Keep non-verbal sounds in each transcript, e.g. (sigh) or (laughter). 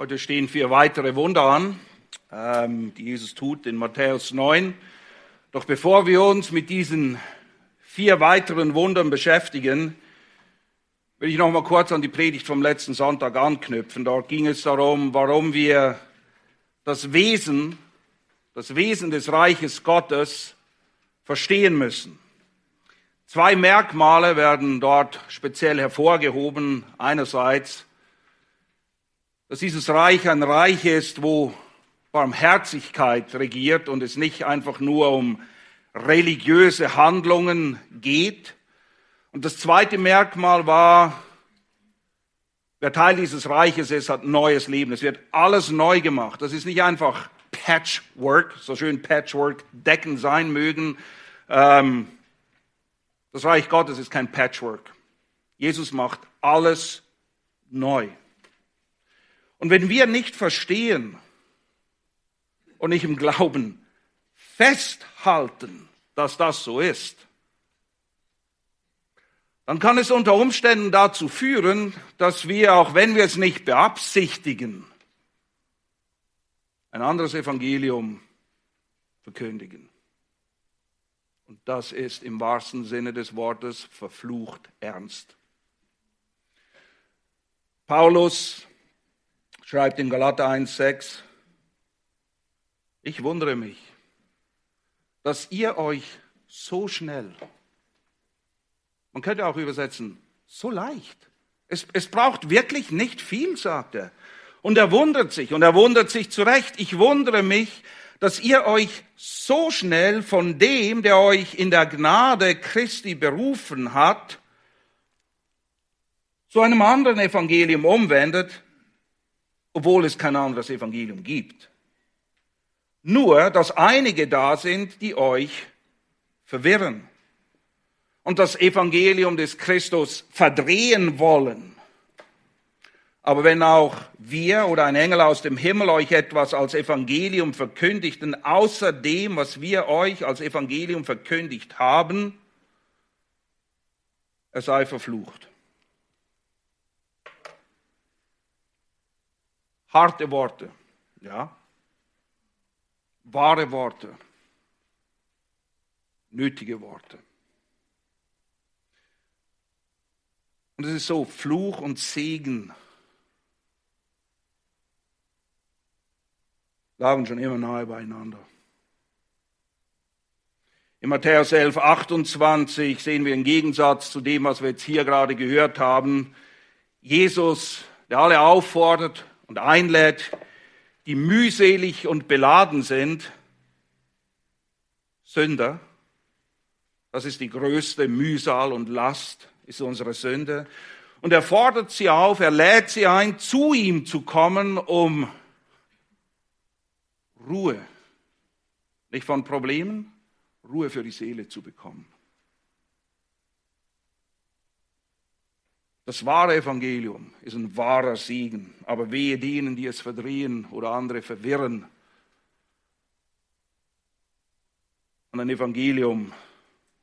Heute stehen vier weitere Wunder an, ähm, die Jesus tut in Matthäus 9. Doch bevor wir uns mit diesen vier weiteren Wundern beschäftigen, will ich noch mal kurz an die Predigt vom letzten Sonntag anknüpfen. Dort ging es darum, warum wir das Wesen, das Wesen des Reiches Gottes verstehen müssen. Zwei Merkmale werden dort speziell hervorgehoben. Einerseits dass dieses Reich ein Reich ist, wo Barmherzigkeit regiert und es nicht einfach nur um religiöse Handlungen geht. Und das zweite Merkmal war, wer Teil dieses Reiches ist, hat neues Leben. Es wird alles neu gemacht. Das ist nicht einfach Patchwork, so schön Patchwork-Decken sein mögen. Ähm, das Reich Gottes ist kein Patchwork. Jesus macht alles neu. Und wenn wir nicht verstehen und nicht im Glauben festhalten, dass das so ist, dann kann es unter Umständen dazu führen, dass wir, auch wenn wir es nicht beabsichtigen, ein anderes Evangelium verkündigen. Und das ist im wahrsten Sinne des Wortes verflucht ernst. Paulus schreibt in Galater 1,6, ich wundere mich, dass ihr euch so schnell, man könnte auch übersetzen, so leicht, es, es braucht wirklich nicht viel, sagt er. Und er wundert sich, und er wundert sich zurecht, ich wundere mich, dass ihr euch so schnell von dem, der euch in der Gnade Christi berufen hat, zu einem anderen Evangelium umwendet, obwohl es kein anderes Evangelium gibt. Nur, dass einige da sind, die euch verwirren und das Evangelium des Christus verdrehen wollen. Aber wenn auch wir oder ein Engel aus dem Himmel euch etwas als Evangelium verkündigten, außer dem, was wir euch als Evangelium verkündigt haben, er sei verflucht. Harte Worte, ja. Wahre Worte. Nötige Worte. Und es ist so, Fluch und Segen lagen schon immer nahe beieinander. In Matthäus 11, 28 sehen wir im Gegensatz zu dem, was wir jetzt hier gerade gehört haben, Jesus, der alle auffordert, und einlädt, die mühselig und beladen sind, Sünder. Das ist die größte Mühsal und Last, ist unsere Sünde. Und er fordert sie auf, er lädt sie ein, zu ihm zu kommen, um Ruhe, nicht von Problemen, Ruhe für die Seele zu bekommen. Das wahre Evangelium ist ein wahrer Segen, aber wehe denen, die es verdrehen oder andere verwirren. Und ein Evangelium,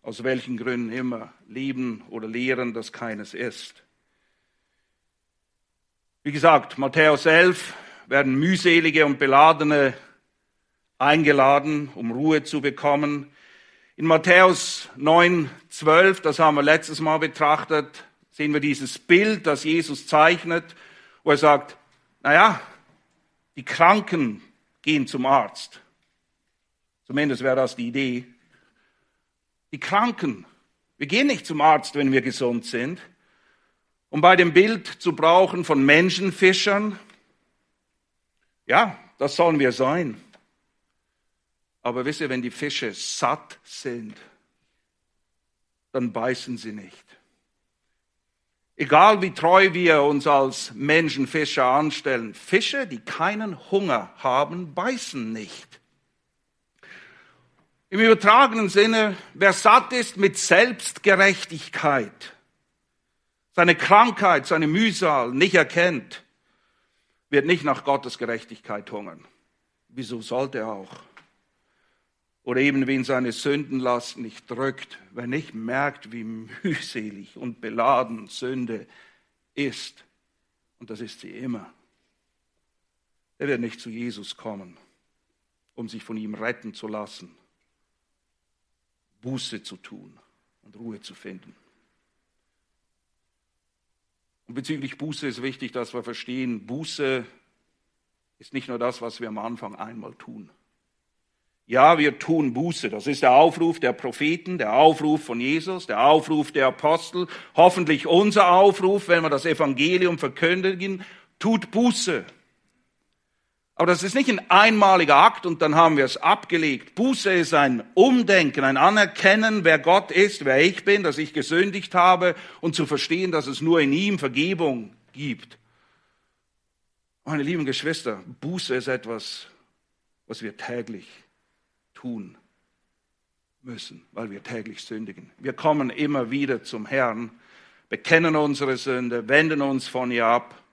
aus welchen Gründen immer, lieben oder lehren, das keines ist. Wie gesagt, Matthäus 11 werden mühselige und beladene eingeladen, um Ruhe zu bekommen. In Matthäus 9, 12, das haben wir letztes Mal betrachtet, sehen wir dieses Bild, das Jesus zeichnet, wo er sagt, naja, die Kranken gehen zum Arzt. Zumindest wäre das die Idee. Die Kranken, wir gehen nicht zum Arzt, wenn wir gesund sind. Um bei dem Bild zu brauchen von Menschenfischern, ja, das sollen wir sein. Aber wisst ihr, wenn die Fische satt sind, dann beißen sie nicht. Egal wie treu wir uns als Menschenfischer anstellen, Fische, die keinen Hunger haben, beißen nicht. Im übertragenen Sinne, wer satt ist mit Selbstgerechtigkeit, seine Krankheit, seine Mühsal nicht erkennt, wird nicht nach Gottes Gerechtigkeit hungern. Wieso sollte er auch? Oder eben wen seine Sündenlast nicht drückt, wer nicht merkt, wie mühselig und beladen Sünde ist. Und das ist sie immer. der wird nicht zu Jesus kommen, um sich von ihm retten zu lassen, Buße zu tun und Ruhe zu finden. Und bezüglich Buße ist wichtig, dass wir verstehen, Buße ist nicht nur das, was wir am Anfang einmal tun. Ja, wir tun Buße. Das ist der Aufruf der Propheten, der Aufruf von Jesus, der Aufruf der Apostel, hoffentlich unser Aufruf, wenn wir das Evangelium verkündigen, tut Buße. Aber das ist nicht ein einmaliger Akt und dann haben wir es abgelegt. Buße ist ein Umdenken, ein Anerkennen, wer Gott ist, wer ich bin, dass ich gesündigt habe und zu verstehen, dass es nur in ihm Vergebung gibt. Meine lieben Geschwister, Buße ist etwas, was wir täglich tun müssen, weil wir täglich sündigen. Wir kommen immer wieder zum Herrn, bekennen unsere Sünde, wenden uns von ihr ab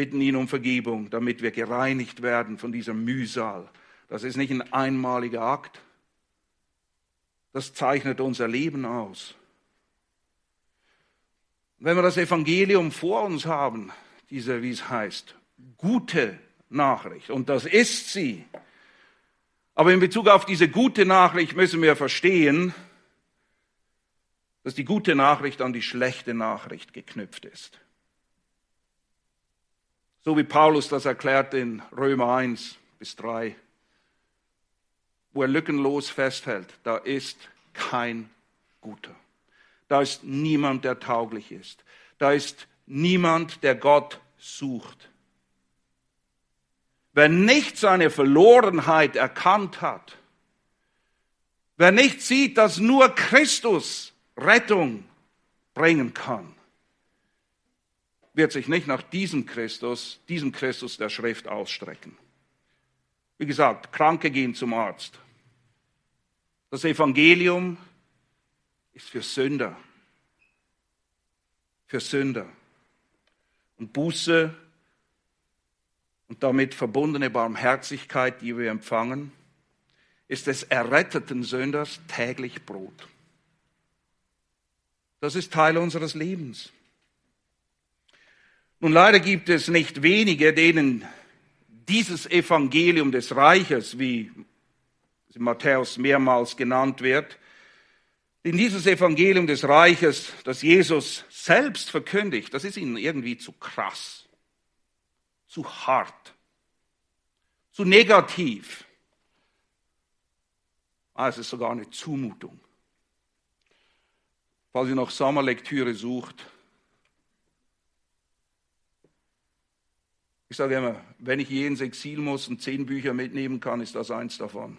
bitten ihn um Vergebung, damit wir gereinigt werden von dieser Mühsal. Das ist nicht ein einmaliger Akt. Das zeichnet unser Leben aus. Wenn wir das Evangelium vor uns haben, diese, wie es heißt, gute Nachricht, und das ist sie. Aber in Bezug auf diese gute Nachricht müssen wir verstehen, dass die gute Nachricht an die schlechte Nachricht geknüpft ist. So wie Paulus das erklärt in Römer 1 bis 3, wo er lückenlos festhält, da ist kein Guter. Da ist niemand, der tauglich ist. Da ist niemand, der Gott sucht. Wer nicht seine Verlorenheit erkannt hat, wer nicht sieht, dass nur Christus Rettung bringen kann, wird sich nicht nach diesem Christus, diesem Christus der Schrift ausstrecken. Wie gesagt, Kranke gehen zum Arzt. Das Evangelium ist für Sünder. Für Sünder. Und Buße und damit verbundene Barmherzigkeit, die wir empfangen, ist des erretteten Sünders täglich Brot. Das ist Teil unseres Lebens. Nun leider gibt es nicht wenige, denen dieses Evangelium des Reiches, wie Matthäus mehrmals genannt wird, in dieses Evangelium des Reiches, das Jesus selbst verkündigt, das ist ihnen irgendwie zu krass, zu hart, zu negativ. Ah, es ist sogar eine Zumutung. Falls ihr noch Sommerlektüre sucht, Ich sage immer, wenn ich je ins Exil muss und zehn Bücher mitnehmen kann, ist das eins davon.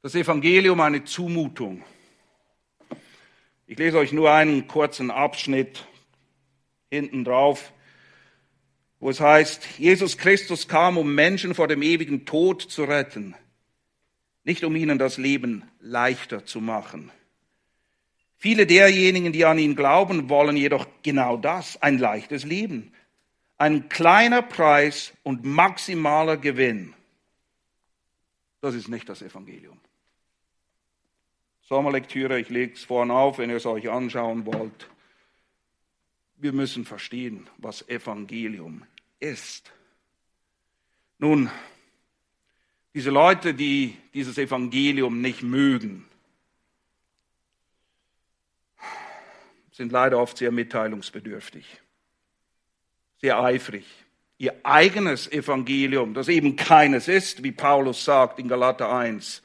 Das Evangelium eine Zumutung. Ich lese euch nur einen kurzen Abschnitt hinten drauf, wo es heißt, Jesus Christus kam, um Menschen vor dem ewigen Tod zu retten, nicht um ihnen das Leben leichter zu machen. Viele derjenigen, die an ihn glauben, wollen jedoch genau das, ein leichtes Leben ein kleiner Preis und maximaler Gewinn. Das ist nicht das Evangelium. Sommerlektüre, ich lege es vorne auf, wenn ihr es euch anschauen wollt. Wir müssen verstehen, was Evangelium ist. Nun, diese Leute, die dieses Evangelium nicht mögen, sind leider oft sehr mitteilungsbedürftig sehr eifrig, ihr eigenes Evangelium, das eben keines ist, wie Paulus sagt in Galater 1,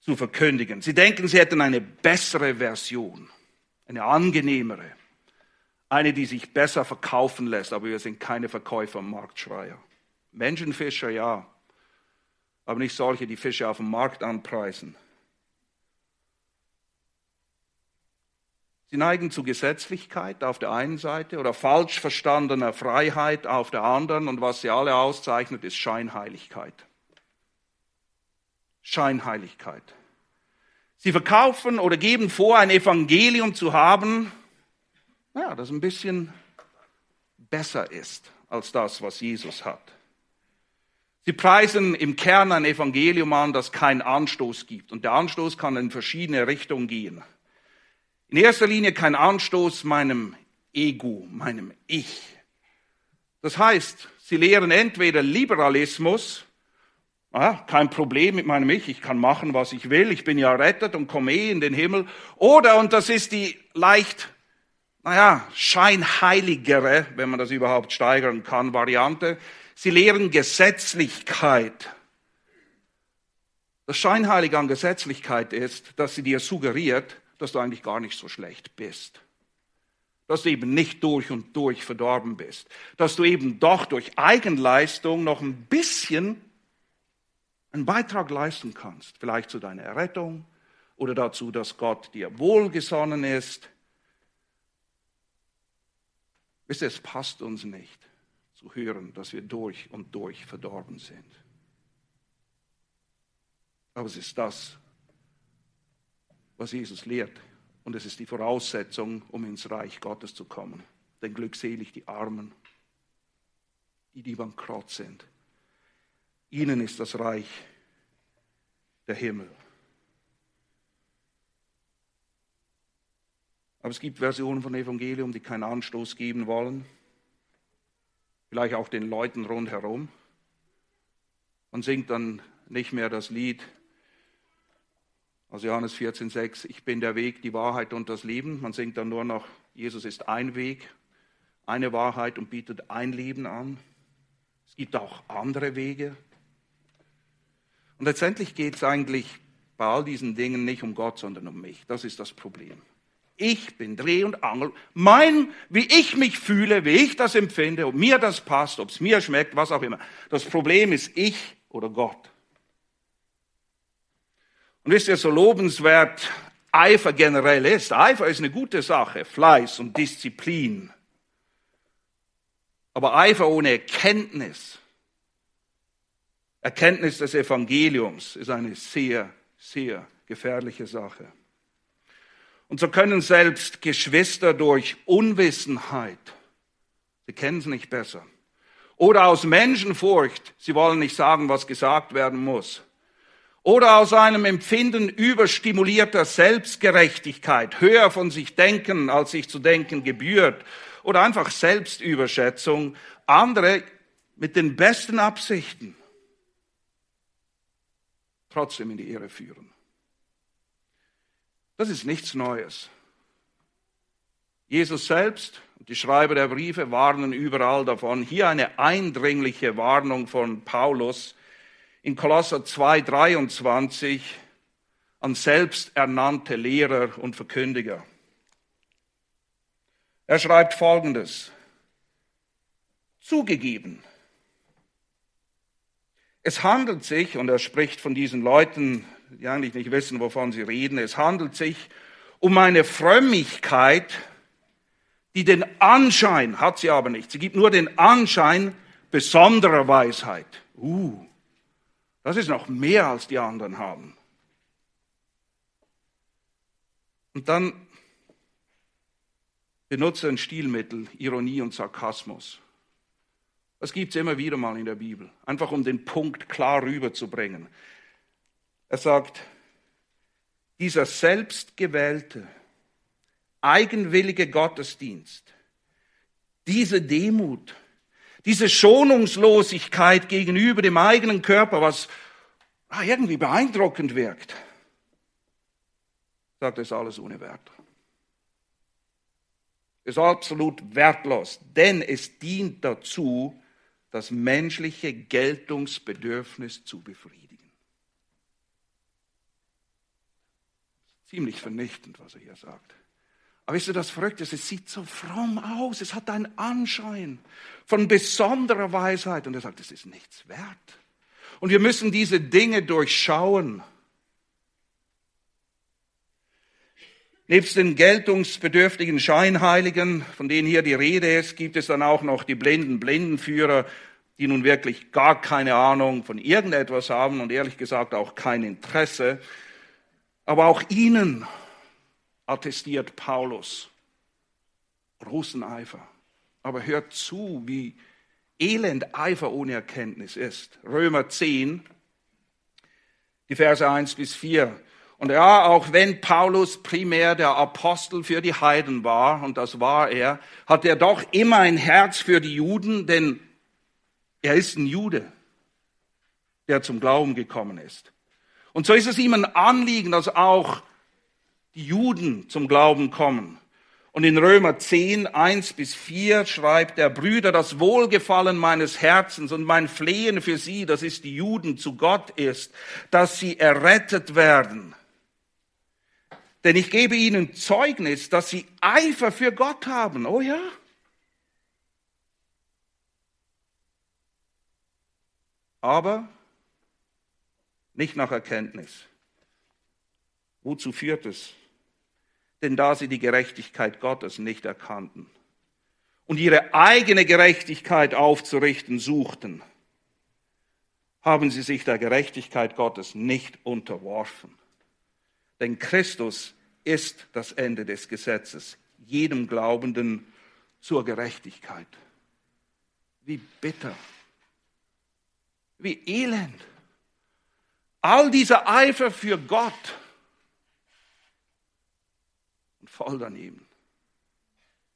zu verkündigen. Sie denken, sie hätten eine bessere Version, eine angenehmere, eine, die sich besser verkaufen lässt, aber wir sind keine Verkäufer, Marktschreier. Menschenfischer, ja, aber nicht solche, die Fische auf dem Markt anpreisen. Sie neigen zu Gesetzlichkeit auf der einen Seite oder falsch verstandener Freiheit auf der anderen und was sie alle auszeichnet, ist Scheinheiligkeit. Scheinheiligkeit. Sie verkaufen oder geben vor, ein Evangelium zu haben, ja, das ein bisschen besser ist als das, was Jesus hat. Sie preisen im Kern ein Evangelium an, das keinen Anstoß gibt. Und der Anstoß kann in verschiedene Richtungen gehen. In erster Linie kein Anstoß meinem Ego, meinem Ich. Das heißt, sie lehren entweder Liberalismus, ah, kein Problem mit meinem Ich, ich kann machen, was ich will, ich bin ja rettet und komme eh in den Himmel, oder, und das ist die leicht, naja, scheinheiligere, wenn man das überhaupt steigern kann, Variante, sie lehren Gesetzlichkeit. Das Scheinheilige an Gesetzlichkeit ist, dass sie dir suggeriert, dass du eigentlich gar nicht so schlecht bist. Dass du eben nicht durch und durch verdorben bist. Dass du eben doch durch Eigenleistung noch ein bisschen einen Beitrag leisten kannst. Vielleicht zu deiner Errettung oder dazu, dass Gott dir wohlgesonnen ist. Wisst ihr, es passt uns nicht zu hören, dass wir durch und durch verdorben sind. Aber es ist das, was Jesus lehrt. Und es ist die Voraussetzung, um ins Reich Gottes zu kommen. Denn glückselig die Armen, die, die bankrott sind. Ihnen ist das Reich der Himmel. Aber es gibt Versionen von Evangelium, die keinen Anstoß geben wollen. Vielleicht auch den Leuten rundherum. Man singt dann nicht mehr das Lied, also Johannes 14, 6, ich bin der Weg, die Wahrheit und das Leben. Man singt dann nur noch, Jesus ist ein Weg, eine Wahrheit und bietet ein Leben an. Es gibt auch andere Wege. Und letztendlich geht es eigentlich bei all diesen Dingen nicht um Gott, sondern um mich. Das ist das Problem. Ich bin Dreh und Angel. Mein, wie ich mich fühle, wie ich das empfinde, ob mir das passt, ob es mir schmeckt, was auch immer. Das Problem ist ich oder Gott. Und wisst ihr, so lobenswert Eifer generell ist, Eifer ist eine gute Sache, Fleiß und Disziplin. Aber Eifer ohne Erkenntnis, Erkenntnis des Evangeliums ist eine sehr, sehr gefährliche Sache. Und so können selbst Geschwister durch Unwissenheit, sie kennen es nicht besser, oder aus Menschenfurcht, sie wollen nicht sagen, was gesagt werden muss, oder aus einem Empfinden überstimulierter Selbstgerechtigkeit, höher von sich denken, als sich zu denken gebührt, oder einfach Selbstüberschätzung, andere mit den besten Absichten trotzdem in die Irre führen. Das ist nichts Neues. Jesus selbst und die Schreiber der Briefe warnen überall davon. Hier eine eindringliche Warnung von Paulus, in Kolosser 2, 23 an selbsternannte Lehrer und Verkündiger. Er schreibt Folgendes. Zugegeben. Es handelt sich, und er spricht von diesen Leuten, die eigentlich nicht wissen, wovon sie reden, es handelt sich um eine Frömmigkeit, die den Anschein, hat sie aber nicht, sie gibt nur den Anschein besonderer Weisheit. Uh, das ist noch mehr, als die anderen haben. Und dann benutze ein Stilmittel, Ironie und Sarkasmus. Das gibt es immer wieder mal in der Bibel, einfach um den Punkt klar rüberzubringen. Er sagt, dieser selbstgewählte, eigenwillige Gottesdienst, diese Demut, diese Schonungslosigkeit gegenüber dem eigenen Körper, was ah, irgendwie beeindruckend wirkt, sagt, es alles ohne Wert. Ist absolut wertlos, denn es dient dazu, das menschliche Geltungsbedürfnis zu befriedigen. Ziemlich vernichtend, was er hier sagt. Aber wisst ihr, das Verrückte ist, es sieht so fromm aus, es hat einen Anschein von besonderer Weisheit. Und er sagt, es ist nichts wert. Und wir müssen diese Dinge durchschauen. Nebst den geltungsbedürftigen Scheinheiligen, von denen hier die Rede ist, gibt es dann auch noch die blinden Blindenführer, die nun wirklich gar keine Ahnung von irgendetwas haben und ehrlich gesagt auch kein Interesse. Aber auch ihnen attestiert Paulus. Großen Eifer. Aber hört zu, wie elend Eifer ohne Erkenntnis ist. Römer 10, die Verse 1 bis 4. Und ja, auch wenn Paulus primär der Apostel für die Heiden war, und das war er, hat er doch immer ein Herz für die Juden, denn er ist ein Jude, der zum Glauben gekommen ist. Und so ist es ihm ein Anliegen, dass auch die Juden zum Glauben kommen. Und in Römer 10, 1 bis 4 schreibt der Brüder, das Wohlgefallen meines Herzens und mein Flehen für sie, das ist die Juden, zu Gott ist, dass sie errettet werden. Denn ich gebe ihnen Zeugnis, dass sie Eifer für Gott haben. Oh ja. Aber nicht nach Erkenntnis. Wozu führt es? Denn da sie die Gerechtigkeit Gottes nicht erkannten und ihre eigene Gerechtigkeit aufzurichten suchten, haben sie sich der Gerechtigkeit Gottes nicht unterworfen. Denn Christus ist das Ende des Gesetzes, jedem Glaubenden zur Gerechtigkeit. Wie bitter, wie elend. All dieser Eifer für Gott und voll daneben.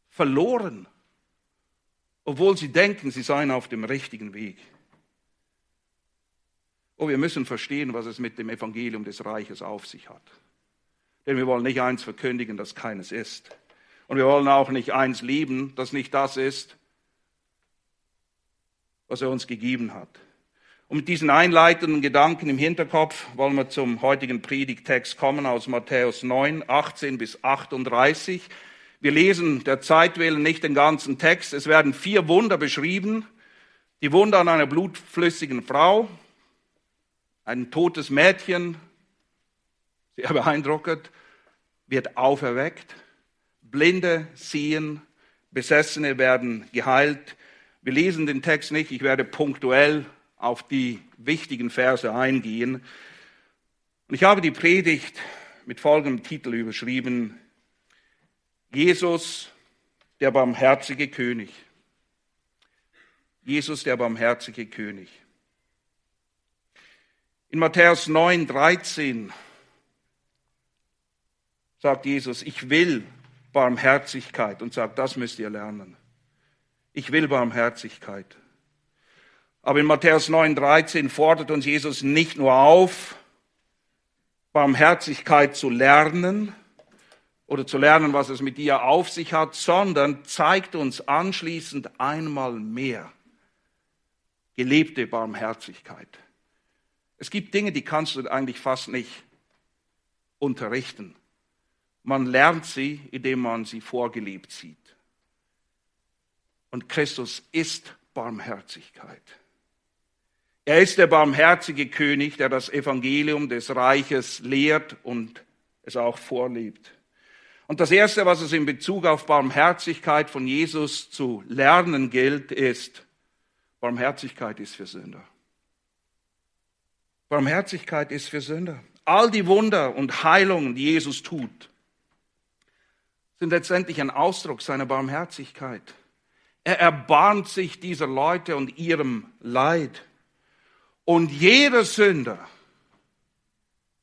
Verloren, obwohl sie denken, sie seien auf dem richtigen Weg. Oh, wir müssen verstehen, was es mit dem Evangelium des Reiches auf sich hat. Denn wir wollen nicht eins verkündigen, das keines ist. Und wir wollen auch nicht eins lieben, das nicht das ist, was er uns gegeben hat. Und mit diesen einleitenden Gedanken im Hinterkopf wollen wir zum heutigen Predigtext kommen aus Matthäus 9, 18 bis 38. Wir lesen der Zeit willen nicht den ganzen Text. Es werden vier Wunder beschrieben. Die Wunder an einer blutflüssigen Frau, ein totes Mädchen, sehr beeindruckend, wird auferweckt, Blinde sehen, Besessene werden geheilt. Wir lesen den Text nicht, ich werde punktuell auf die wichtigen Verse eingehen. Und ich habe die Predigt mit folgendem Titel überschrieben, Jesus, der barmherzige König. Jesus, der barmherzige König. In Matthäus 9, 13 sagt Jesus, ich will Barmherzigkeit und sagt, das müsst ihr lernen. Ich will Barmherzigkeit. Aber in Matthäus 9, 13 fordert uns Jesus nicht nur auf, Barmherzigkeit zu lernen oder zu lernen, was es mit dir auf sich hat, sondern zeigt uns anschließend einmal mehr gelebte Barmherzigkeit. Es gibt Dinge, die kannst du eigentlich fast nicht unterrichten. Man lernt sie, indem man sie vorgelebt sieht. Und Christus ist Barmherzigkeit. Er ist der barmherzige König, der das Evangelium des Reiches lehrt und es auch vorlebt. Und das Erste, was es in Bezug auf Barmherzigkeit von Jesus zu lernen gilt, ist, Barmherzigkeit ist für Sünder. Barmherzigkeit ist für Sünder. All die Wunder und Heilungen, die Jesus tut, sind letztendlich ein Ausdruck seiner Barmherzigkeit. Er erbarmt sich dieser Leute und ihrem Leid. Und jeder Sünder,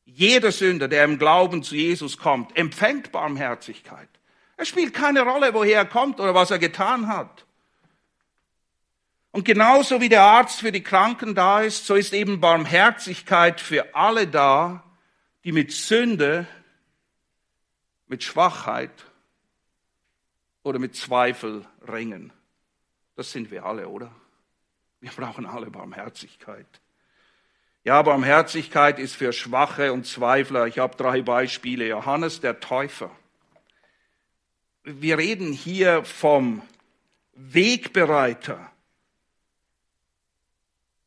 jeder Sünder, der im Glauben zu Jesus kommt, empfängt Barmherzigkeit. Es spielt keine Rolle, woher er kommt oder was er getan hat. Und genauso wie der Arzt für die Kranken da ist, so ist eben Barmherzigkeit für alle da, die mit Sünde, mit Schwachheit oder mit Zweifel ringen. Das sind wir alle, oder? Wir brauchen alle Barmherzigkeit. Ja, Barmherzigkeit ist für Schwache und Zweifler. Ich habe drei Beispiele. Johannes der Täufer. Wir reden hier vom Wegbereiter.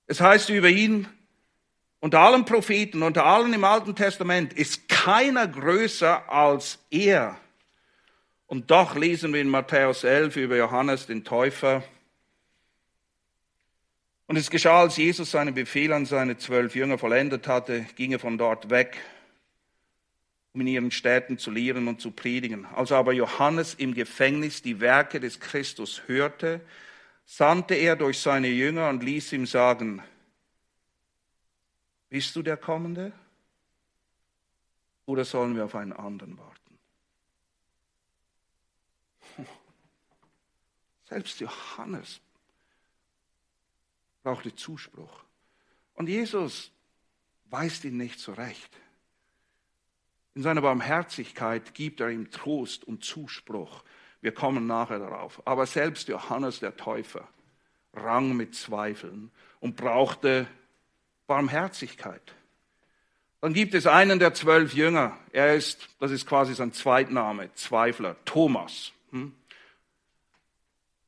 Es heißt über ihn, unter allen Propheten, unter allen im Alten Testament ist keiner größer als er. Und doch lesen wir in Matthäus 11 über Johannes den Täufer. Und es geschah, als Jesus seinen Befehl an seine zwölf Jünger vollendet hatte, ging er von dort weg, um in ihren Städten zu lehren und zu predigen. Als aber Johannes im Gefängnis die Werke des Christus hörte, sandte er durch seine Jünger und ließ ihm sagen, bist du der Kommende? Oder sollen wir auf einen anderen warten? (laughs) Selbst Johannes brauchte Zuspruch. Und Jesus weist ihn nicht zurecht. In seiner Barmherzigkeit gibt er ihm Trost und Zuspruch. Wir kommen nachher darauf. Aber selbst Johannes der Täufer rang mit Zweifeln und brauchte Barmherzigkeit. Dann gibt es einen der zwölf Jünger. Er ist, das ist quasi sein Zweitname, Zweifler, Thomas. Hm?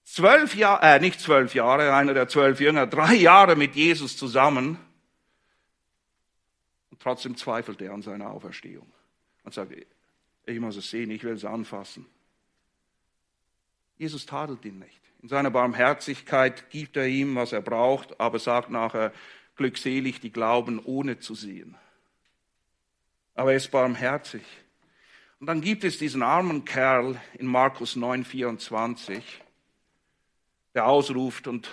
Zwölf Jahre, äh, nicht zwölf Jahre, einer der zwölf Jünger, drei Jahre mit Jesus zusammen. Und trotzdem zweifelt er an seiner Auferstehung. Und sagt, ich muss es sehen, ich will es anfassen. Jesus tadelt ihn nicht. In seiner Barmherzigkeit gibt er ihm, was er braucht, aber sagt nachher, glückselig die glauben, ohne zu sehen aber er ist barmherzig. Und dann gibt es diesen armen Kerl in Markus 9, 24, der ausruft und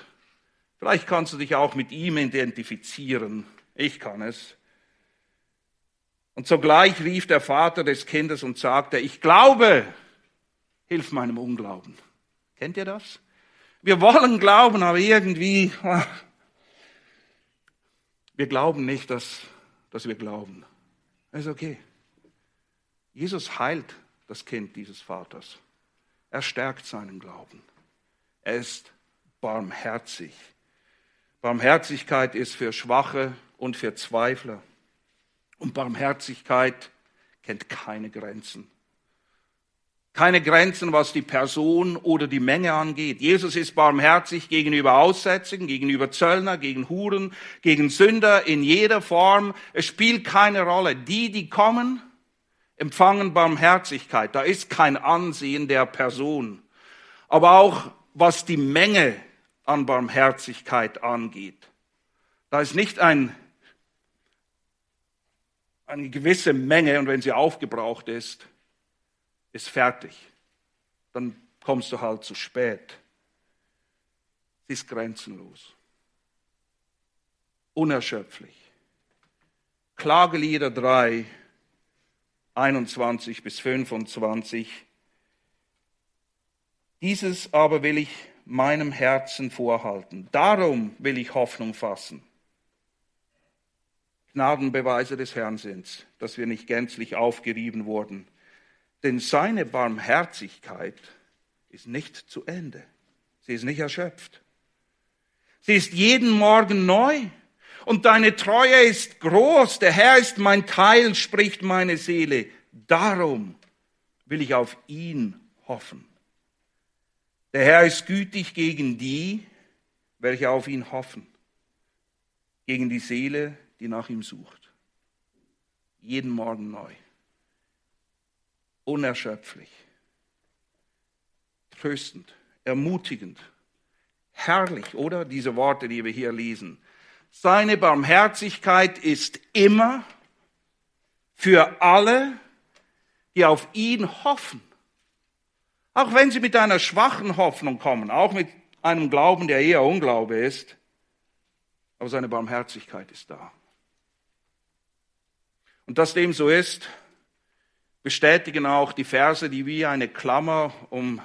vielleicht kannst du dich auch mit ihm identifizieren. Ich kann es. Und sogleich rief der Vater des Kindes und sagte, ich glaube, hilf meinem Unglauben. Kennt ihr das? Wir wollen glauben, aber irgendwie, ah, wir glauben nicht, dass, dass wir glauben. Ist okay. Jesus heilt das Kind dieses Vaters. Er stärkt seinen Glauben. Er ist barmherzig. Barmherzigkeit ist für Schwache und für Zweifler. Und Barmherzigkeit kennt keine Grenzen. Keine Grenzen, was die Person oder die Menge angeht. Jesus ist barmherzig gegenüber Aussätzigen, gegenüber Zöllner, gegen Huren, gegen Sünder in jeder Form. Es spielt keine Rolle. Die, die kommen, empfangen Barmherzigkeit. Da ist kein Ansehen der Person. Aber auch was die Menge an Barmherzigkeit angeht. Da ist nicht ein, eine gewisse Menge und wenn sie aufgebraucht ist, ist fertig. Dann kommst du halt zu spät. Sie ist grenzenlos. Unerschöpflich. Klagelieder 3, 21 bis 25. Dieses aber will ich meinem Herzen vorhalten. Darum will ich Hoffnung fassen. Gnadenbeweise des Herrn sind, dass wir nicht gänzlich aufgerieben wurden denn seine Barmherzigkeit ist nicht zu Ende. Sie ist nicht erschöpft. Sie ist jeden Morgen neu. Und deine Treue ist groß. Der Herr ist mein Teil, spricht meine Seele. Darum will ich auf ihn hoffen. Der Herr ist gütig gegen die, welche auf ihn hoffen. Gegen die Seele, die nach ihm sucht. Jeden Morgen neu unerschöpflich, tröstend, ermutigend, herrlich, oder? Diese Worte, die wir hier lesen. Seine Barmherzigkeit ist immer für alle, die auf ihn hoffen. Auch wenn sie mit einer schwachen Hoffnung kommen, auch mit einem Glauben, der eher Unglaube ist, aber seine Barmherzigkeit ist da. Und dass dem so ist, bestätigen auch die Verse, die wie eine Klammer um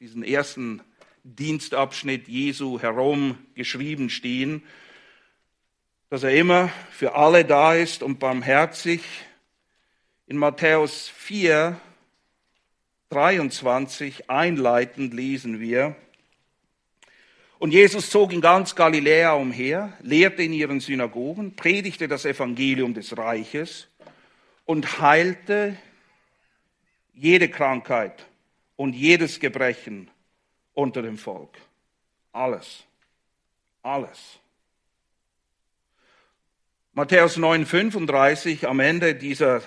diesen ersten Dienstabschnitt Jesu herum geschrieben stehen, dass er immer für alle da ist und barmherzig. In Matthäus 4, 23 einleitend lesen wir, und Jesus zog in ganz Galiläa umher, lehrte in ihren Synagogen, predigte das Evangelium des Reiches und heilte jede Krankheit und jedes Gebrechen unter dem Volk. Alles. Alles. Matthäus 9, 35, am Ende dieser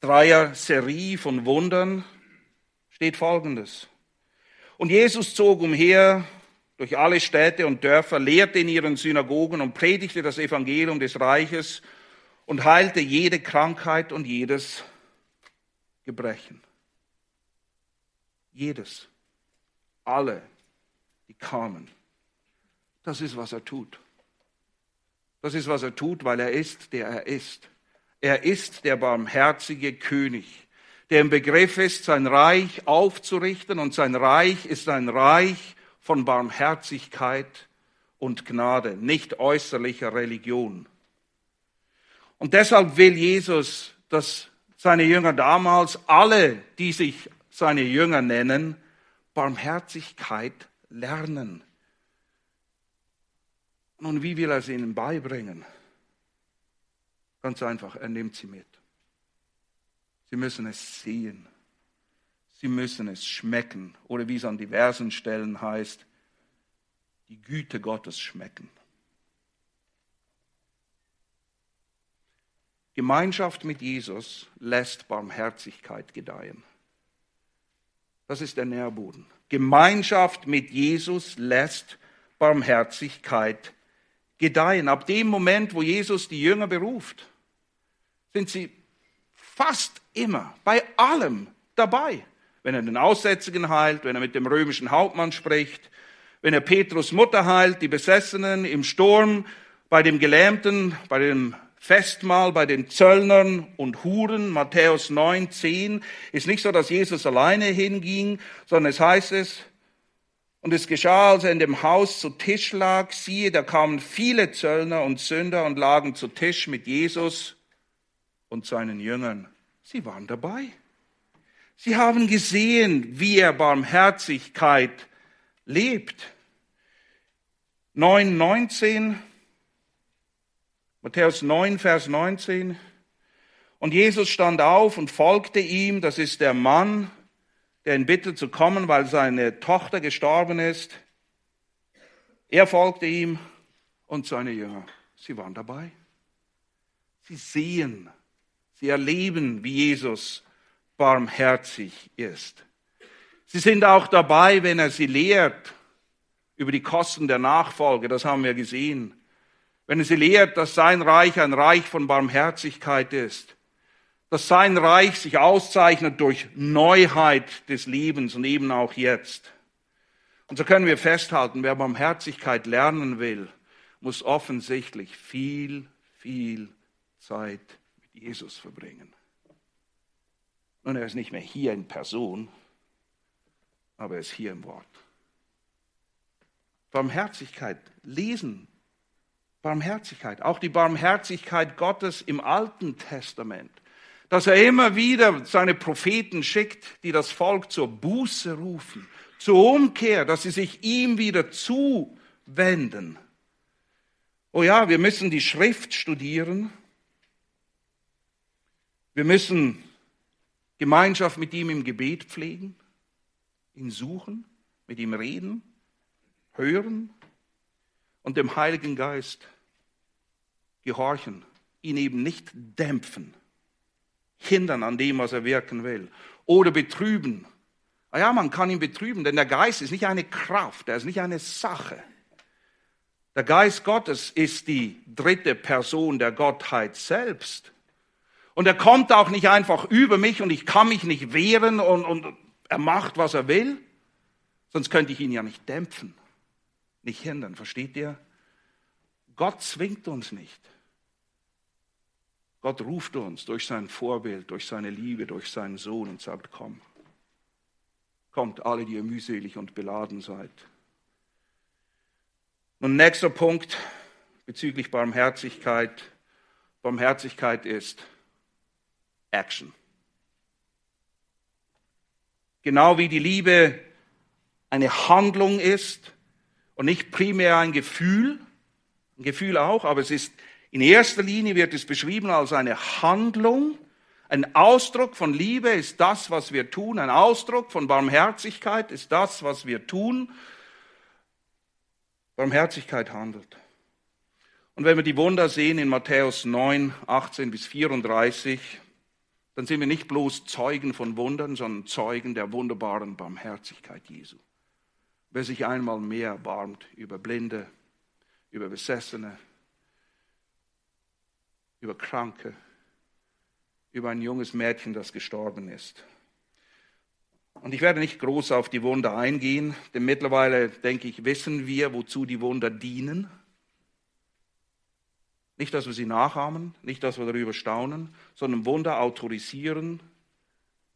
Dreier-Serie von Wundern steht Folgendes. Und Jesus zog umher durch alle Städte und Dörfer, lehrte in ihren Synagogen und predigte das Evangelium des Reiches und heilte jede Krankheit und jedes Gebrechen. Jedes. Alle, die kamen. Das ist, was er tut. Das ist, was er tut, weil er ist, der er ist. Er ist der barmherzige König, der im Begriff ist, sein Reich aufzurichten und sein Reich ist ein Reich von Barmherzigkeit und Gnade, nicht äußerlicher Religion. Und deshalb will Jesus, dass seine Jünger damals, alle, die sich seine Jünger nennen, Barmherzigkeit lernen. Nun, wie will er sie ihnen beibringen? Ganz einfach, er nimmt sie mit. Sie müssen es sehen. Sie müssen es schmecken. Oder wie es an diversen Stellen heißt, die Güte Gottes schmecken. Gemeinschaft mit Jesus lässt Barmherzigkeit gedeihen. Das ist der Nährboden. Gemeinschaft mit Jesus lässt Barmherzigkeit gedeihen. Ab dem Moment, wo Jesus die Jünger beruft, sind sie fast immer bei allem dabei. Wenn er den Aussätzigen heilt, wenn er mit dem römischen Hauptmann spricht, wenn er Petrus Mutter heilt, die Besessenen im Sturm, bei dem Gelähmten, bei dem Festmahl, bei den Zöllnern und Huren, Matthäus 9, 10, ist nicht so, dass Jesus alleine hinging, sondern es heißt es, und es geschah, als er in dem Haus zu Tisch lag, siehe, da kamen viele Zöllner und Sünder und lagen zu Tisch mit Jesus und seinen Jüngern. Sie waren dabei. Sie haben gesehen, wie er Barmherzigkeit lebt. 9, 19, Matthäus 9, Vers 19. Und Jesus stand auf und folgte ihm, das ist der Mann, der ihn bittet zu kommen, weil seine Tochter gestorben ist. Er folgte ihm und seine Jünger. Sie waren dabei. Sie sehen, sie erleben, wie Jesus barmherzig ist. Sie sind auch dabei, wenn er sie lehrt über die Kosten der Nachfolge, das haben wir gesehen. Wenn er sie lehrt, dass sein Reich ein Reich von Barmherzigkeit ist, dass sein Reich sich auszeichnet durch Neuheit des Lebens und eben auch jetzt. Und so können wir festhalten, wer Barmherzigkeit lernen will, muss offensichtlich viel, viel Zeit Jesus verbringen. Und er ist nicht mehr hier in Person, aber er ist hier im Wort. Barmherzigkeit lesen. Barmherzigkeit, auch die Barmherzigkeit Gottes im Alten Testament dass er immer wieder seine Propheten schickt, die das Volk zur Buße rufen, zur Umkehr, dass sie sich ihm wieder zuwenden. Oh ja, wir müssen die Schrift studieren. Wir müssen Gemeinschaft mit ihm im Gebet pflegen, ihn suchen, mit ihm reden, hören und dem Heiligen Geist gehorchen, ihn eben nicht dämpfen hindern an dem, was er wirken will. Oder betrüben. Ah ja, man kann ihn betrüben, denn der Geist ist nicht eine Kraft, er ist nicht eine Sache. Der Geist Gottes ist die dritte Person der Gottheit selbst. Und er kommt auch nicht einfach über mich und ich kann mich nicht wehren und, und er macht, was er will. Sonst könnte ich ihn ja nicht dämpfen, nicht hindern. Versteht ihr? Gott zwingt uns nicht. Gott ruft uns durch sein Vorbild, durch seine Liebe, durch seinen Sohn und sagt, komm, kommt alle, die ihr mühselig und beladen seid. Nun, nächster Punkt bezüglich Barmherzigkeit. Barmherzigkeit ist Action. Genau wie die Liebe eine Handlung ist und nicht primär ein Gefühl, ein Gefühl auch, aber es ist in erster Linie wird es beschrieben als eine Handlung. Ein Ausdruck von Liebe ist das, was wir tun. Ein Ausdruck von Barmherzigkeit ist das, was wir tun. Barmherzigkeit handelt. Und wenn wir die Wunder sehen in Matthäus 9, 18 bis 34, dann sind wir nicht bloß Zeugen von Wundern, sondern Zeugen der wunderbaren Barmherzigkeit Jesu. Wer sich einmal mehr erbarmt über Blinde, über Besessene, über Kranke, über ein junges Mädchen, das gestorben ist. Und ich werde nicht groß auf die Wunder eingehen, denn mittlerweile, denke ich, wissen wir, wozu die Wunder dienen. Nicht, dass wir sie nachahmen, nicht, dass wir darüber staunen, sondern Wunder autorisieren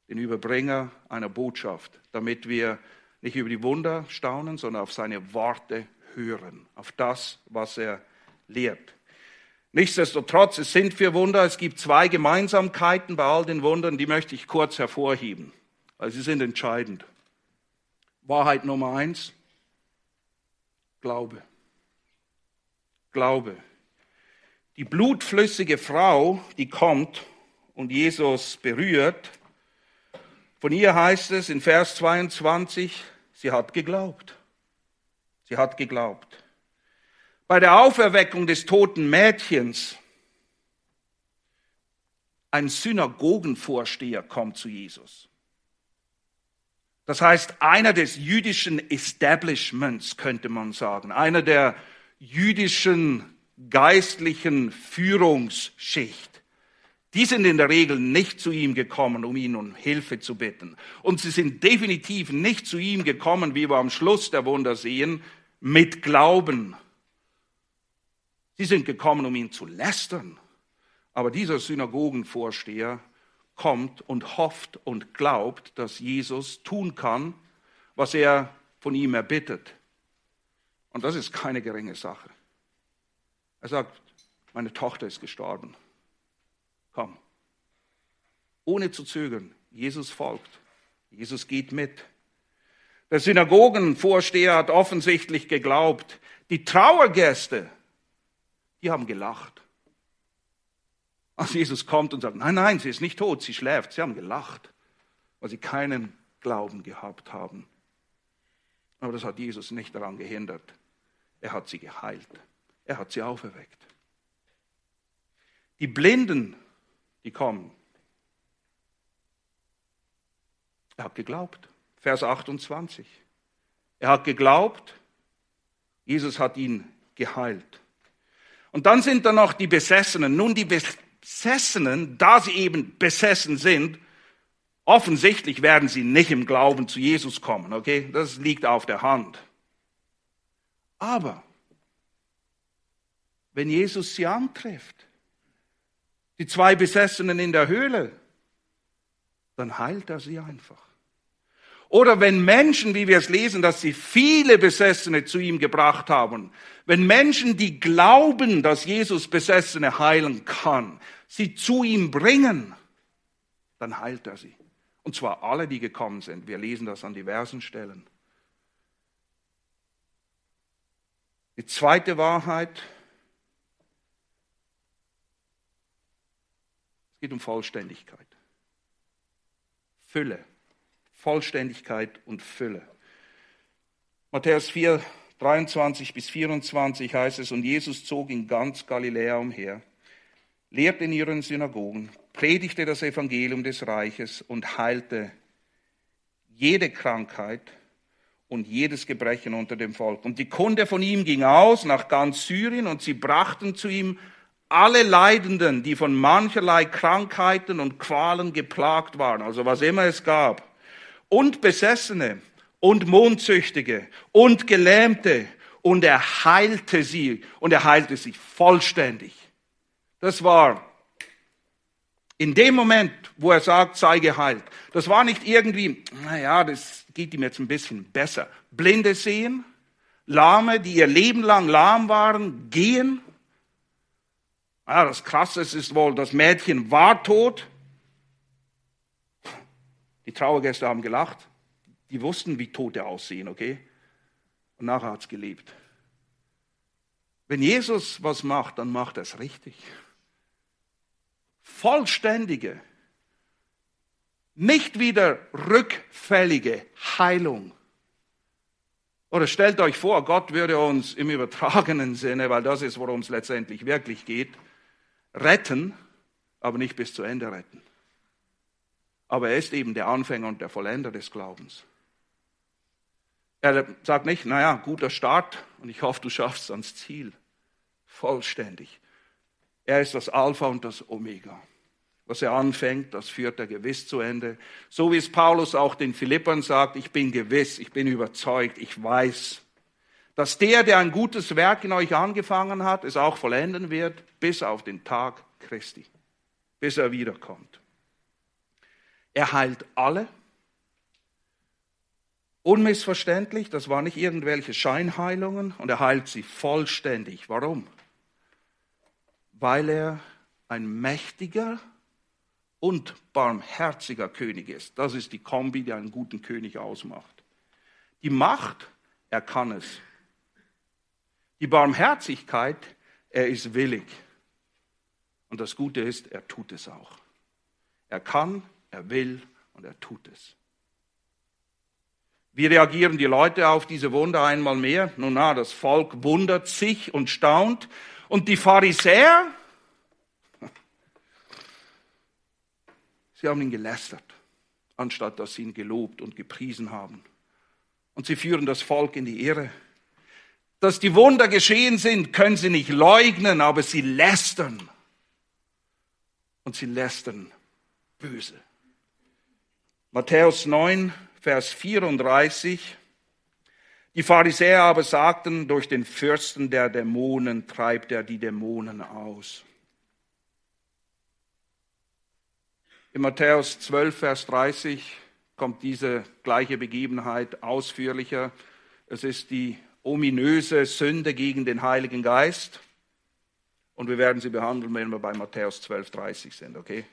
den Überbringer einer Botschaft, damit wir nicht über die Wunder staunen, sondern auf seine Worte hören, auf das, was er lehrt. Nichtsdestotrotz, es sind vier Wunder. Es gibt zwei Gemeinsamkeiten bei all den Wundern, die möchte ich kurz hervorheben, weil sie sind entscheidend. Wahrheit Nummer eins, Glaube. Glaube. Die blutflüssige Frau, die kommt und Jesus berührt, von ihr heißt es in Vers 22, sie hat geglaubt. Sie hat geglaubt. Bei der Auferweckung des toten Mädchens, ein Synagogenvorsteher kommt zu Jesus. Das heißt, einer des jüdischen Establishments, könnte man sagen, einer der jüdischen geistlichen Führungsschicht. Die sind in der Regel nicht zu ihm gekommen, um ihn um Hilfe zu bitten. Und sie sind definitiv nicht zu ihm gekommen, wie wir am Schluss der Wunder sehen, mit Glauben. Sie sind gekommen, um ihn zu lästern. Aber dieser Synagogenvorsteher kommt und hofft und glaubt, dass Jesus tun kann, was er von ihm erbittet. Und das ist keine geringe Sache. Er sagt, meine Tochter ist gestorben. Komm. Ohne zu zögern. Jesus folgt. Jesus geht mit. Der Synagogenvorsteher hat offensichtlich geglaubt. Die Trauergäste, die haben gelacht. Als Jesus kommt und sagt, nein, nein, sie ist nicht tot, sie schläft. Sie haben gelacht, weil sie keinen Glauben gehabt haben. Aber das hat Jesus nicht daran gehindert. Er hat sie geheilt. Er hat sie auferweckt. Die Blinden die kommen. Er hat geglaubt. Vers 28. Er hat geglaubt, Jesus hat ihn geheilt. Und dann sind da noch die Besessenen. Nun, die Besessenen, da sie eben besessen sind, offensichtlich werden sie nicht im Glauben zu Jesus kommen, okay? Das liegt auf der Hand. Aber wenn Jesus sie antrifft, die zwei Besessenen in der Höhle, dann heilt er sie einfach. Oder wenn Menschen, wie wir es lesen, dass sie viele Besessene zu ihm gebracht haben, wenn Menschen, die glauben, dass Jesus Besessene heilen kann, sie zu ihm bringen, dann heilt er sie. Und zwar alle, die gekommen sind. Wir lesen das an diversen Stellen. Die zweite Wahrheit, geht um Vollständigkeit. Fülle. Vollständigkeit und Fülle. Matthäus 4, 23 bis 24 heißt es, und Jesus zog in ganz Galiläa umher, lehrte in ihren Synagogen, predigte das Evangelium des Reiches und heilte jede Krankheit und jedes Gebrechen unter dem Volk. Und die Kunde von ihm ging aus nach ganz Syrien und sie brachten zu ihm alle Leidenden, die von mancherlei Krankheiten und Qualen geplagt waren, also was immer es gab, und Besessene und Mondsüchtige und Gelähmte, und er heilte sie, und er heilte sie vollständig. Das war in dem Moment, wo er sagt, sei geheilt. Das war nicht irgendwie, naja, das geht ihm jetzt ein bisschen besser. Blinde sehen, Lahme, die ihr Leben lang lahm waren, gehen, ja, das Krasse ist wohl, das Mädchen war tot. Die Trauergäste haben gelacht. Die wussten, wie Tote aussehen, okay? Und nachher hat es gelebt. Wenn Jesus was macht, dann macht er es richtig. Vollständige, nicht wieder rückfällige Heilung. Oder stellt euch vor, Gott würde uns im übertragenen Sinne, weil das ist, worum es letztendlich wirklich geht, retten, aber nicht bis zu Ende retten. Aber er ist eben der Anfänger und der Vollender des Glaubens. Er sagt nicht, naja, guter Start und ich hoffe, du schaffst es ans Ziel. Vollständig. Er ist das Alpha und das Omega. Was er anfängt, das führt er gewiss zu Ende. So wie es Paulus auch den Philippern sagt, ich bin gewiss, ich bin überzeugt, ich weiß, dass der, der ein gutes Werk in euch angefangen hat, es auch vollenden wird, bis auf den Tag Christi, bis er wiederkommt. Er heilt alle. Unmissverständlich, das waren nicht irgendwelche Scheinheilungen und er heilt sie vollständig. Warum? Weil er ein mächtiger und barmherziger König ist. Das ist die Kombi, die einen guten König ausmacht. Die Macht, er kann es. Die Barmherzigkeit, er ist willig. Und das Gute ist, er tut es auch. Er kann, er will und er tut es. Wie reagieren die Leute auf diese Wunder einmal mehr? Nun na, das Volk wundert sich und staunt. Und die Pharisäer, sie haben ihn gelästert, anstatt dass sie ihn gelobt und gepriesen haben. Und sie führen das Volk in die Irre. Dass die Wunder geschehen sind, können sie nicht leugnen, aber sie lästern. Und sie lästern böse. Matthäus 9, Vers 34. Die Pharisäer aber sagten, durch den Fürsten der Dämonen treibt er die Dämonen aus. In Matthäus 12, Vers 30 kommt diese gleiche Begebenheit ausführlicher. Es ist die ominöse Sünde gegen den Heiligen Geist. Und wir werden sie behandeln, wenn wir bei Matthäus 12, 30 sind, okay?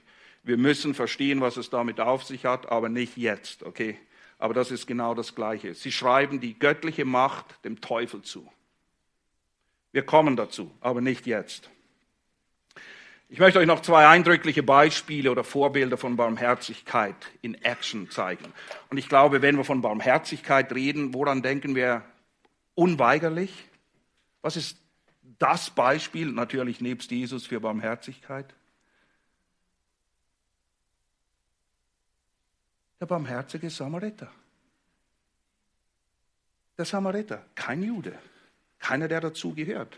Wir müssen verstehen, was es damit auf sich hat, aber nicht jetzt, okay? Aber das ist genau das Gleiche. Sie schreiben die göttliche Macht dem Teufel zu. Wir kommen dazu, aber nicht jetzt. Ich möchte euch noch zwei eindrückliche Beispiele oder Vorbilder von Barmherzigkeit in Action zeigen. Und ich glaube, wenn wir von Barmherzigkeit reden, woran denken wir unweigerlich? Was ist das Beispiel, natürlich nebst Jesus, für Barmherzigkeit? der barmherzige Samariter. Der Samariter, kein Jude, keiner, der dazu gehört.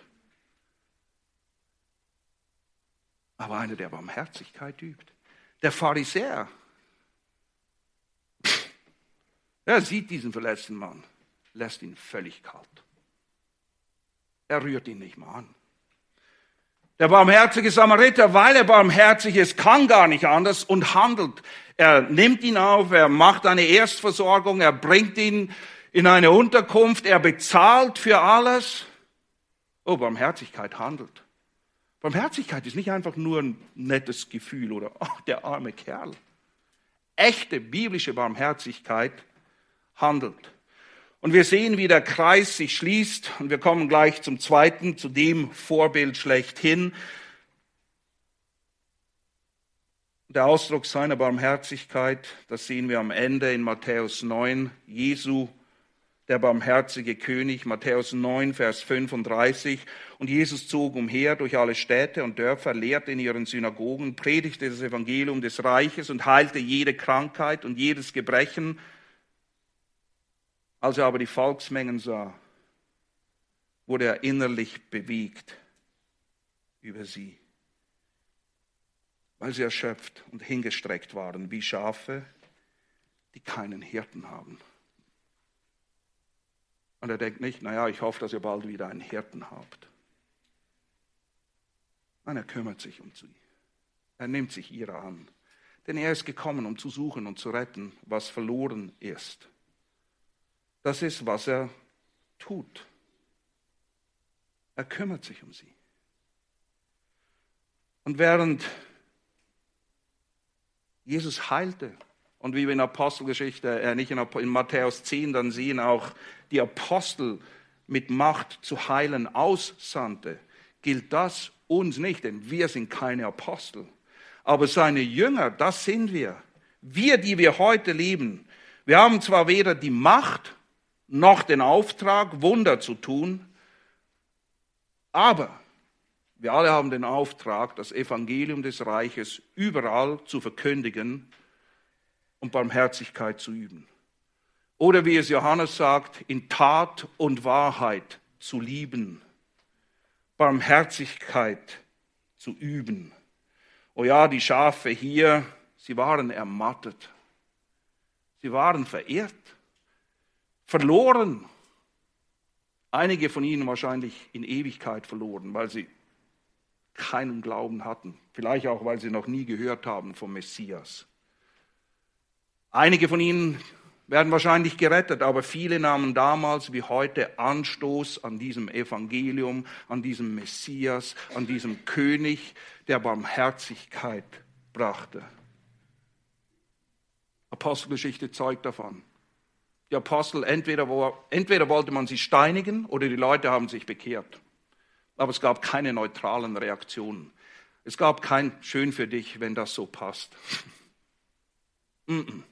Aber einer, der Barmherzigkeit übt. Der Pharisäer, er sieht diesen verletzten Mann, lässt ihn völlig kalt. Er rührt ihn nicht mal an. Der barmherzige Samariter, weil er barmherzig ist, kann gar nicht anders und handelt. Er nimmt ihn auf, er macht eine Erstversorgung, er bringt ihn in eine Unterkunft, er bezahlt für alles. Oh, Barmherzigkeit handelt. Barmherzigkeit ist nicht einfach nur ein nettes Gefühl oder (laughs) ach, der arme Kerl. Echte biblische Barmherzigkeit handelt. Und wir sehen, wie der Kreis sich schließt. Und wir kommen gleich zum zweiten, zu dem Vorbild schlechthin. Der Ausdruck seiner Barmherzigkeit, das sehen wir am Ende in Matthäus 9. Jesu, der barmherzige König, Matthäus 9, Vers 35. Und Jesus zog umher durch alle Städte und Dörfer, lehrte in ihren Synagogen, predigte das Evangelium des Reiches und heilte jede Krankheit und jedes Gebrechen als er aber die Volksmengen sah, wurde er innerlich bewegt über sie, weil sie erschöpft und hingestreckt waren wie Schafe, die keinen Hirten haben. Und er denkt nicht, naja, ich hoffe, dass ihr bald wieder einen Hirten habt. Nein, er kümmert sich um sie. Er nimmt sich ihrer an. Denn er ist gekommen, um zu suchen und zu retten, was verloren ist. Das ist, was er tut. Er kümmert sich um sie. Und während Jesus heilte, und wie wir in Apostelgeschichte, äh, nicht in, in Matthäus 10 dann sehen, auch die Apostel mit Macht zu heilen aussandte, gilt das uns nicht, denn wir sind keine Apostel. Aber seine Jünger, das sind wir. Wir, die wir heute leben, wir haben zwar weder die Macht noch den Auftrag, Wunder zu tun. Aber wir alle haben den Auftrag, das Evangelium des Reiches überall zu verkündigen und Barmherzigkeit zu üben. Oder wie es Johannes sagt, in Tat und Wahrheit zu lieben, Barmherzigkeit zu üben. Oh ja, die Schafe hier, sie waren ermattet, sie waren verehrt verloren. Einige von ihnen wahrscheinlich in Ewigkeit verloren, weil sie keinen Glauben hatten. Vielleicht auch, weil sie noch nie gehört haben vom Messias. Einige von ihnen werden wahrscheinlich gerettet, aber viele nahmen damals wie heute Anstoß an diesem Evangelium, an diesem Messias, an diesem König, der Barmherzigkeit brachte. Apostelgeschichte zeugt davon. Die Apostel, entweder, entweder wollte man sie steinigen oder die Leute haben sich bekehrt. Aber es gab keine neutralen Reaktionen. Es gab kein Schön für dich, wenn das so passt. (laughs) Und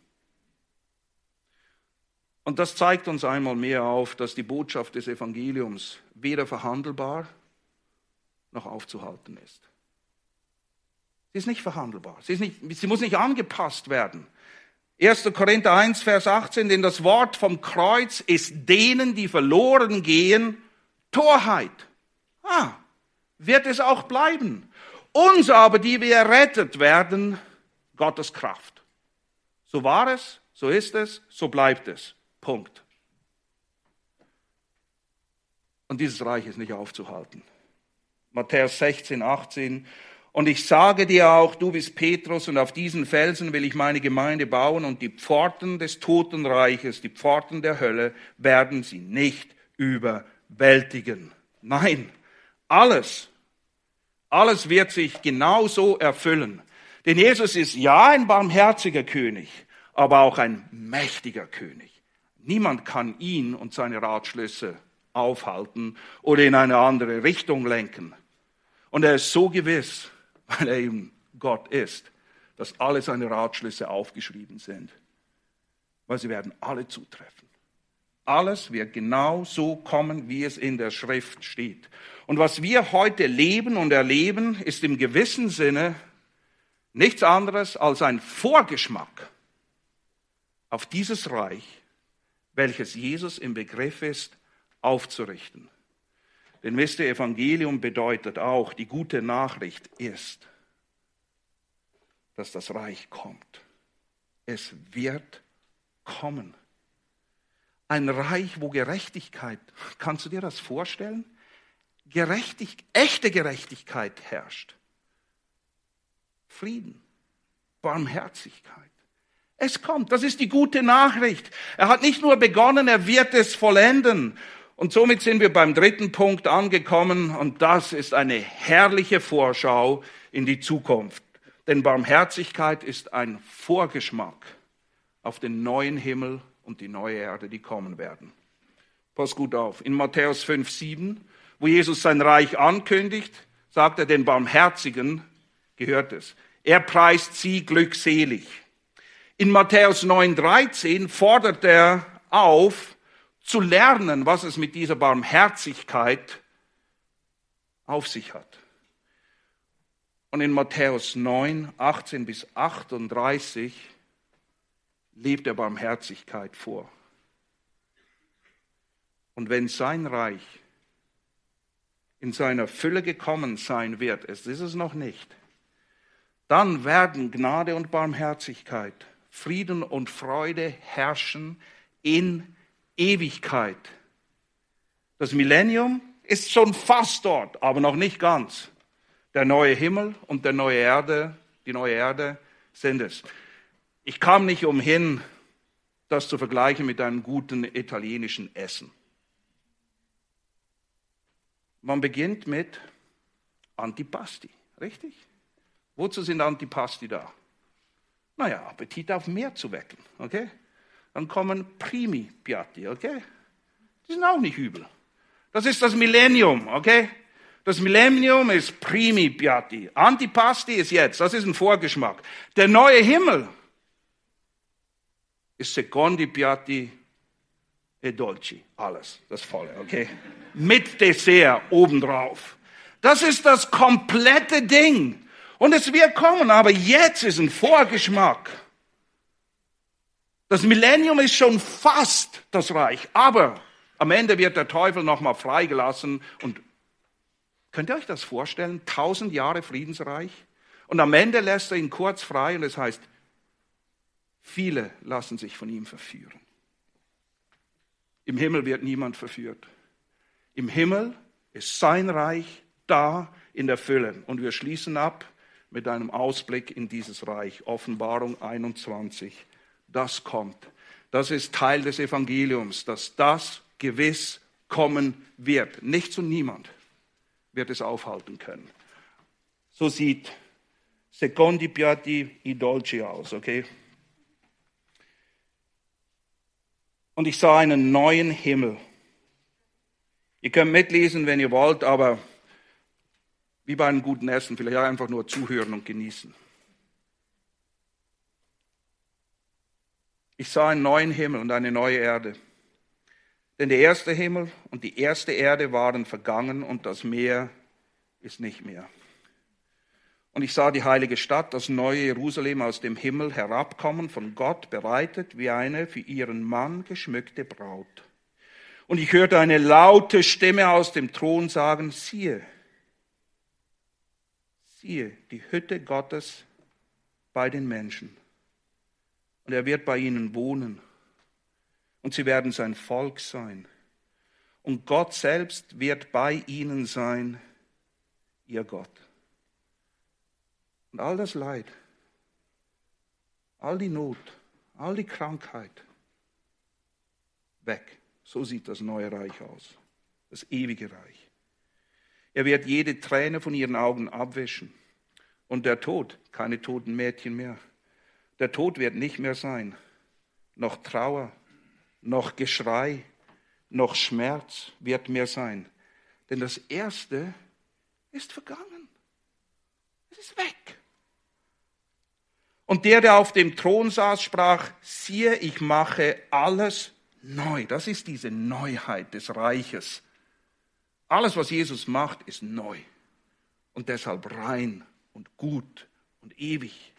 das zeigt uns einmal mehr auf, dass die Botschaft des Evangeliums weder verhandelbar noch aufzuhalten ist. Sie ist nicht verhandelbar. Sie, ist nicht, sie muss nicht angepasst werden. 1. Korinther 1, Vers 18, denn das Wort vom Kreuz ist denen, die verloren gehen, Torheit. Ah, wird es auch bleiben. Uns aber, die wir errettet werden, Gottes Kraft. So war es, so ist es, so bleibt es. Punkt. Und dieses Reich ist nicht aufzuhalten. Matthäus 16, 18. Und ich sage dir auch, du bist Petrus, und auf diesen Felsen will ich meine Gemeinde bauen, und die Pforten des Totenreiches, die Pforten der Hölle, werden sie nicht überwältigen. Nein, alles, alles wird sich genauso erfüllen. Denn Jesus ist ja ein barmherziger König, aber auch ein mächtiger König. Niemand kann ihn und seine Ratschlüsse aufhalten oder in eine andere Richtung lenken. Und er ist so gewiss, weil er eben Gott ist, dass alle seine Ratschlüsse aufgeschrieben sind. Weil sie werden alle zutreffen. Alles wird genau so kommen, wie es in der Schrift steht. Und was wir heute leben und erleben, ist im gewissen Sinne nichts anderes als ein Vorgeschmack auf dieses Reich, welches Jesus im Begriff ist, aufzurichten. Denn wisst ihr, Evangelium bedeutet auch, die gute Nachricht ist, dass das Reich kommt. Es wird kommen. Ein Reich, wo Gerechtigkeit, kannst du dir das vorstellen? Gerechtig, echte Gerechtigkeit herrscht. Frieden, Barmherzigkeit. Es kommt, das ist die gute Nachricht. Er hat nicht nur begonnen, er wird es vollenden. Und somit sind wir beim dritten Punkt angekommen und das ist eine herrliche Vorschau in die Zukunft. Denn Barmherzigkeit ist ein Vorgeschmack auf den neuen Himmel und die neue Erde, die kommen werden. Pass gut auf. In Matthäus 5, 7, wo Jesus sein Reich ankündigt, sagt er, den Barmherzigen gehört es. Er preist sie glückselig. In Matthäus 9:13 fordert er auf, zu lernen, was es mit dieser Barmherzigkeit auf sich hat. Und in Matthäus 9, 18 bis 38 lebt er Barmherzigkeit vor. Und wenn sein Reich in seiner Fülle gekommen sein wird, es ist es noch nicht, dann werden Gnade und Barmherzigkeit Frieden und Freude herrschen in Ewigkeit. Das Millennium ist schon fast dort, aber noch nicht ganz. Der neue Himmel und der neue Erde, die neue Erde sind es. Ich kam nicht umhin, das zu vergleichen mit einem guten italienischen Essen. Man beginnt mit Antipasti, richtig? Wozu sind Antipasti da? Naja, Appetit auf mehr zu wecken, okay? Dann kommen Primi Piatti, okay? Die sind auch nicht übel. Das ist das Millennium, okay? Das Millennium ist Primi Piatti. Antipasti ist jetzt, das ist ein Vorgeschmack. Der neue Himmel ist Secondi Piatti e Dolci. Alles, das Volle, okay? Mit Dessert obendrauf. Das ist das komplette Ding. Und es wird kommen, aber jetzt ist ein Vorgeschmack. Das Millennium ist schon fast das Reich, aber am Ende wird der Teufel nochmal freigelassen und könnt ihr euch das vorstellen? Tausend Jahre Friedensreich und am Ende lässt er ihn kurz frei und es heißt, viele lassen sich von ihm verführen. Im Himmel wird niemand verführt. Im Himmel ist sein Reich da in der Fülle. Und wir schließen ab mit einem Ausblick in dieses Reich. Offenbarung 21. Das kommt. Das ist Teil des Evangeliums, dass das gewiss kommen wird. Nichts und niemand wird es aufhalten können. So sieht Secondi Piatti i Dolci aus, okay? Und ich sah einen neuen Himmel. Ihr könnt mitlesen, wenn ihr wollt, aber wie bei einem guten Essen, vielleicht einfach nur zuhören und genießen. Ich sah einen neuen Himmel und eine neue Erde. Denn der erste Himmel und die erste Erde waren vergangen und das Meer ist nicht mehr. Und ich sah die heilige Stadt, das neue Jerusalem aus dem Himmel herabkommen, von Gott bereitet wie eine für ihren Mann geschmückte Braut. Und ich hörte eine laute Stimme aus dem Thron sagen, siehe, siehe, die Hütte Gottes bei den Menschen. Und er wird bei ihnen wohnen. Und sie werden sein Volk sein. Und Gott selbst wird bei ihnen sein, ihr Gott. Und all das Leid, all die Not, all die Krankheit, weg. So sieht das neue Reich aus, das ewige Reich. Er wird jede Träne von ihren Augen abwischen. Und der Tod, keine toten Mädchen mehr. Der Tod wird nicht mehr sein. Noch Trauer, noch Geschrei, noch Schmerz wird mehr sein. Denn das Erste ist vergangen. Es ist weg. Und der, der auf dem Thron saß, sprach, siehe, ich mache alles neu. Das ist diese Neuheit des Reiches. Alles, was Jesus macht, ist neu und deshalb rein und gut und ewig.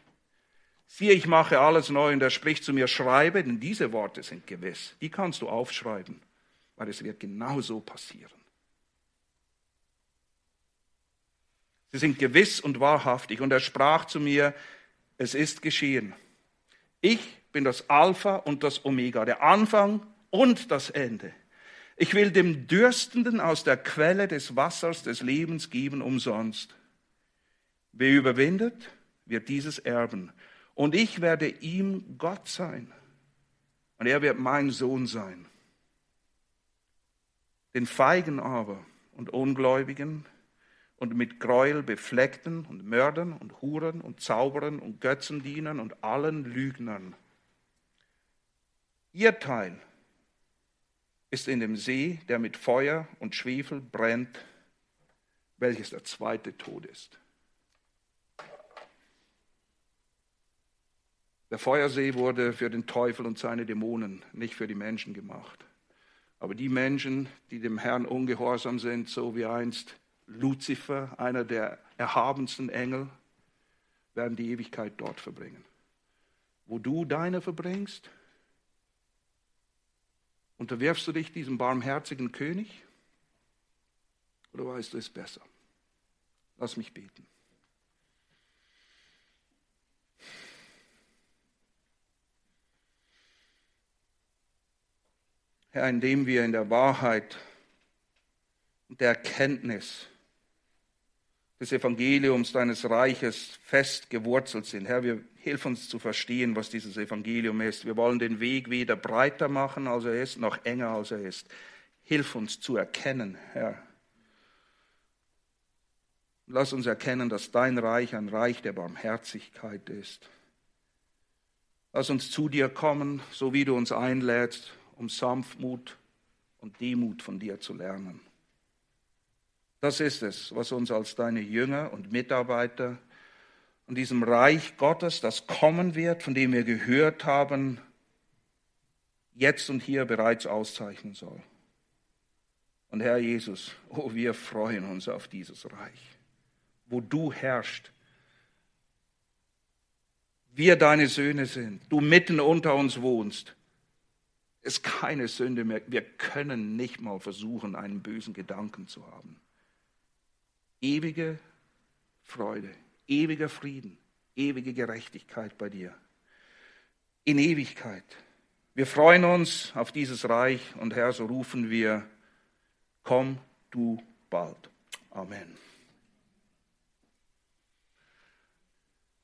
Siehe, ich mache alles neu und er spricht zu mir, schreibe, denn diese Worte sind gewiss. Die kannst du aufschreiben, weil es wird genau so passieren. Sie sind gewiss und wahrhaftig. Und er sprach zu mir, es ist geschehen. Ich bin das Alpha und das Omega, der Anfang und das Ende. Ich will dem Dürstenden aus der Quelle des Wassers des Lebens geben umsonst. Wer überwindet, wird dieses erben. Und ich werde ihm Gott sein. Und er wird mein Sohn sein. Den Feigen aber und Ungläubigen und mit Gräuel befleckten und Mördern und Huren und Zauberern und Götzendienern und allen Lügnern. Ihr Teil ist in dem See, der mit Feuer und Schwefel brennt, welches der zweite Tod ist. Der Feuersee wurde für den Teufel und seine Dämonen, nicht für die Menschen gemacht. Aber die Menschen, die dem Herrn ungehorsam sind, so wie einst Luzifer, einer der erhabensten Engel, werden die Ewigkeit dort verbringen. Wo du deine verbringst, unterwirfst du dich diesem barmherzigen König oder weißt du es besser? Lass mich beten. Herr, indem wir in der Wahrheit und der Erkenntnis des Evangeliums deines Reiches fest gewurzelt sind. Herr, wir hilf uns zu verstehen, was dieses Evangelium ist. Wir wollen den Weg weder breiter machen, als er ist, noch enger, als er ist. Hilf uns zu erkennen, Herr. Lass uns erkennen, dass dein Reich ein Reich der Barmherzigkeit ist. Lass uns zu dir kommen, so wie du uns einlädst, um Sanftmut und Demut von dir zu lernen. Das ist es, was uns als deine Jünger und Mitarbeiter in diesem Reich Gottes, das kommen wird, von dem wir gehört haben, jetzt und hier bereits auszeichnen soll. Und Herr Jesus, oh, wir freuen uns auf dieses Reich, wo du herrschst, wir deine Söhne sind, du mitten unter uns wohnst. Es ist keine Sünde mehr. Wir können nicht mal versuchen, einen bösen Gedanken zu haben ewige Freude, ewiger Frieden, ewige Gerechtigkeit bei dir. In Ewigkeit. Wir freuen uns auf dieses Reich und Herr, so rufen wir, Komm du bald. Amen.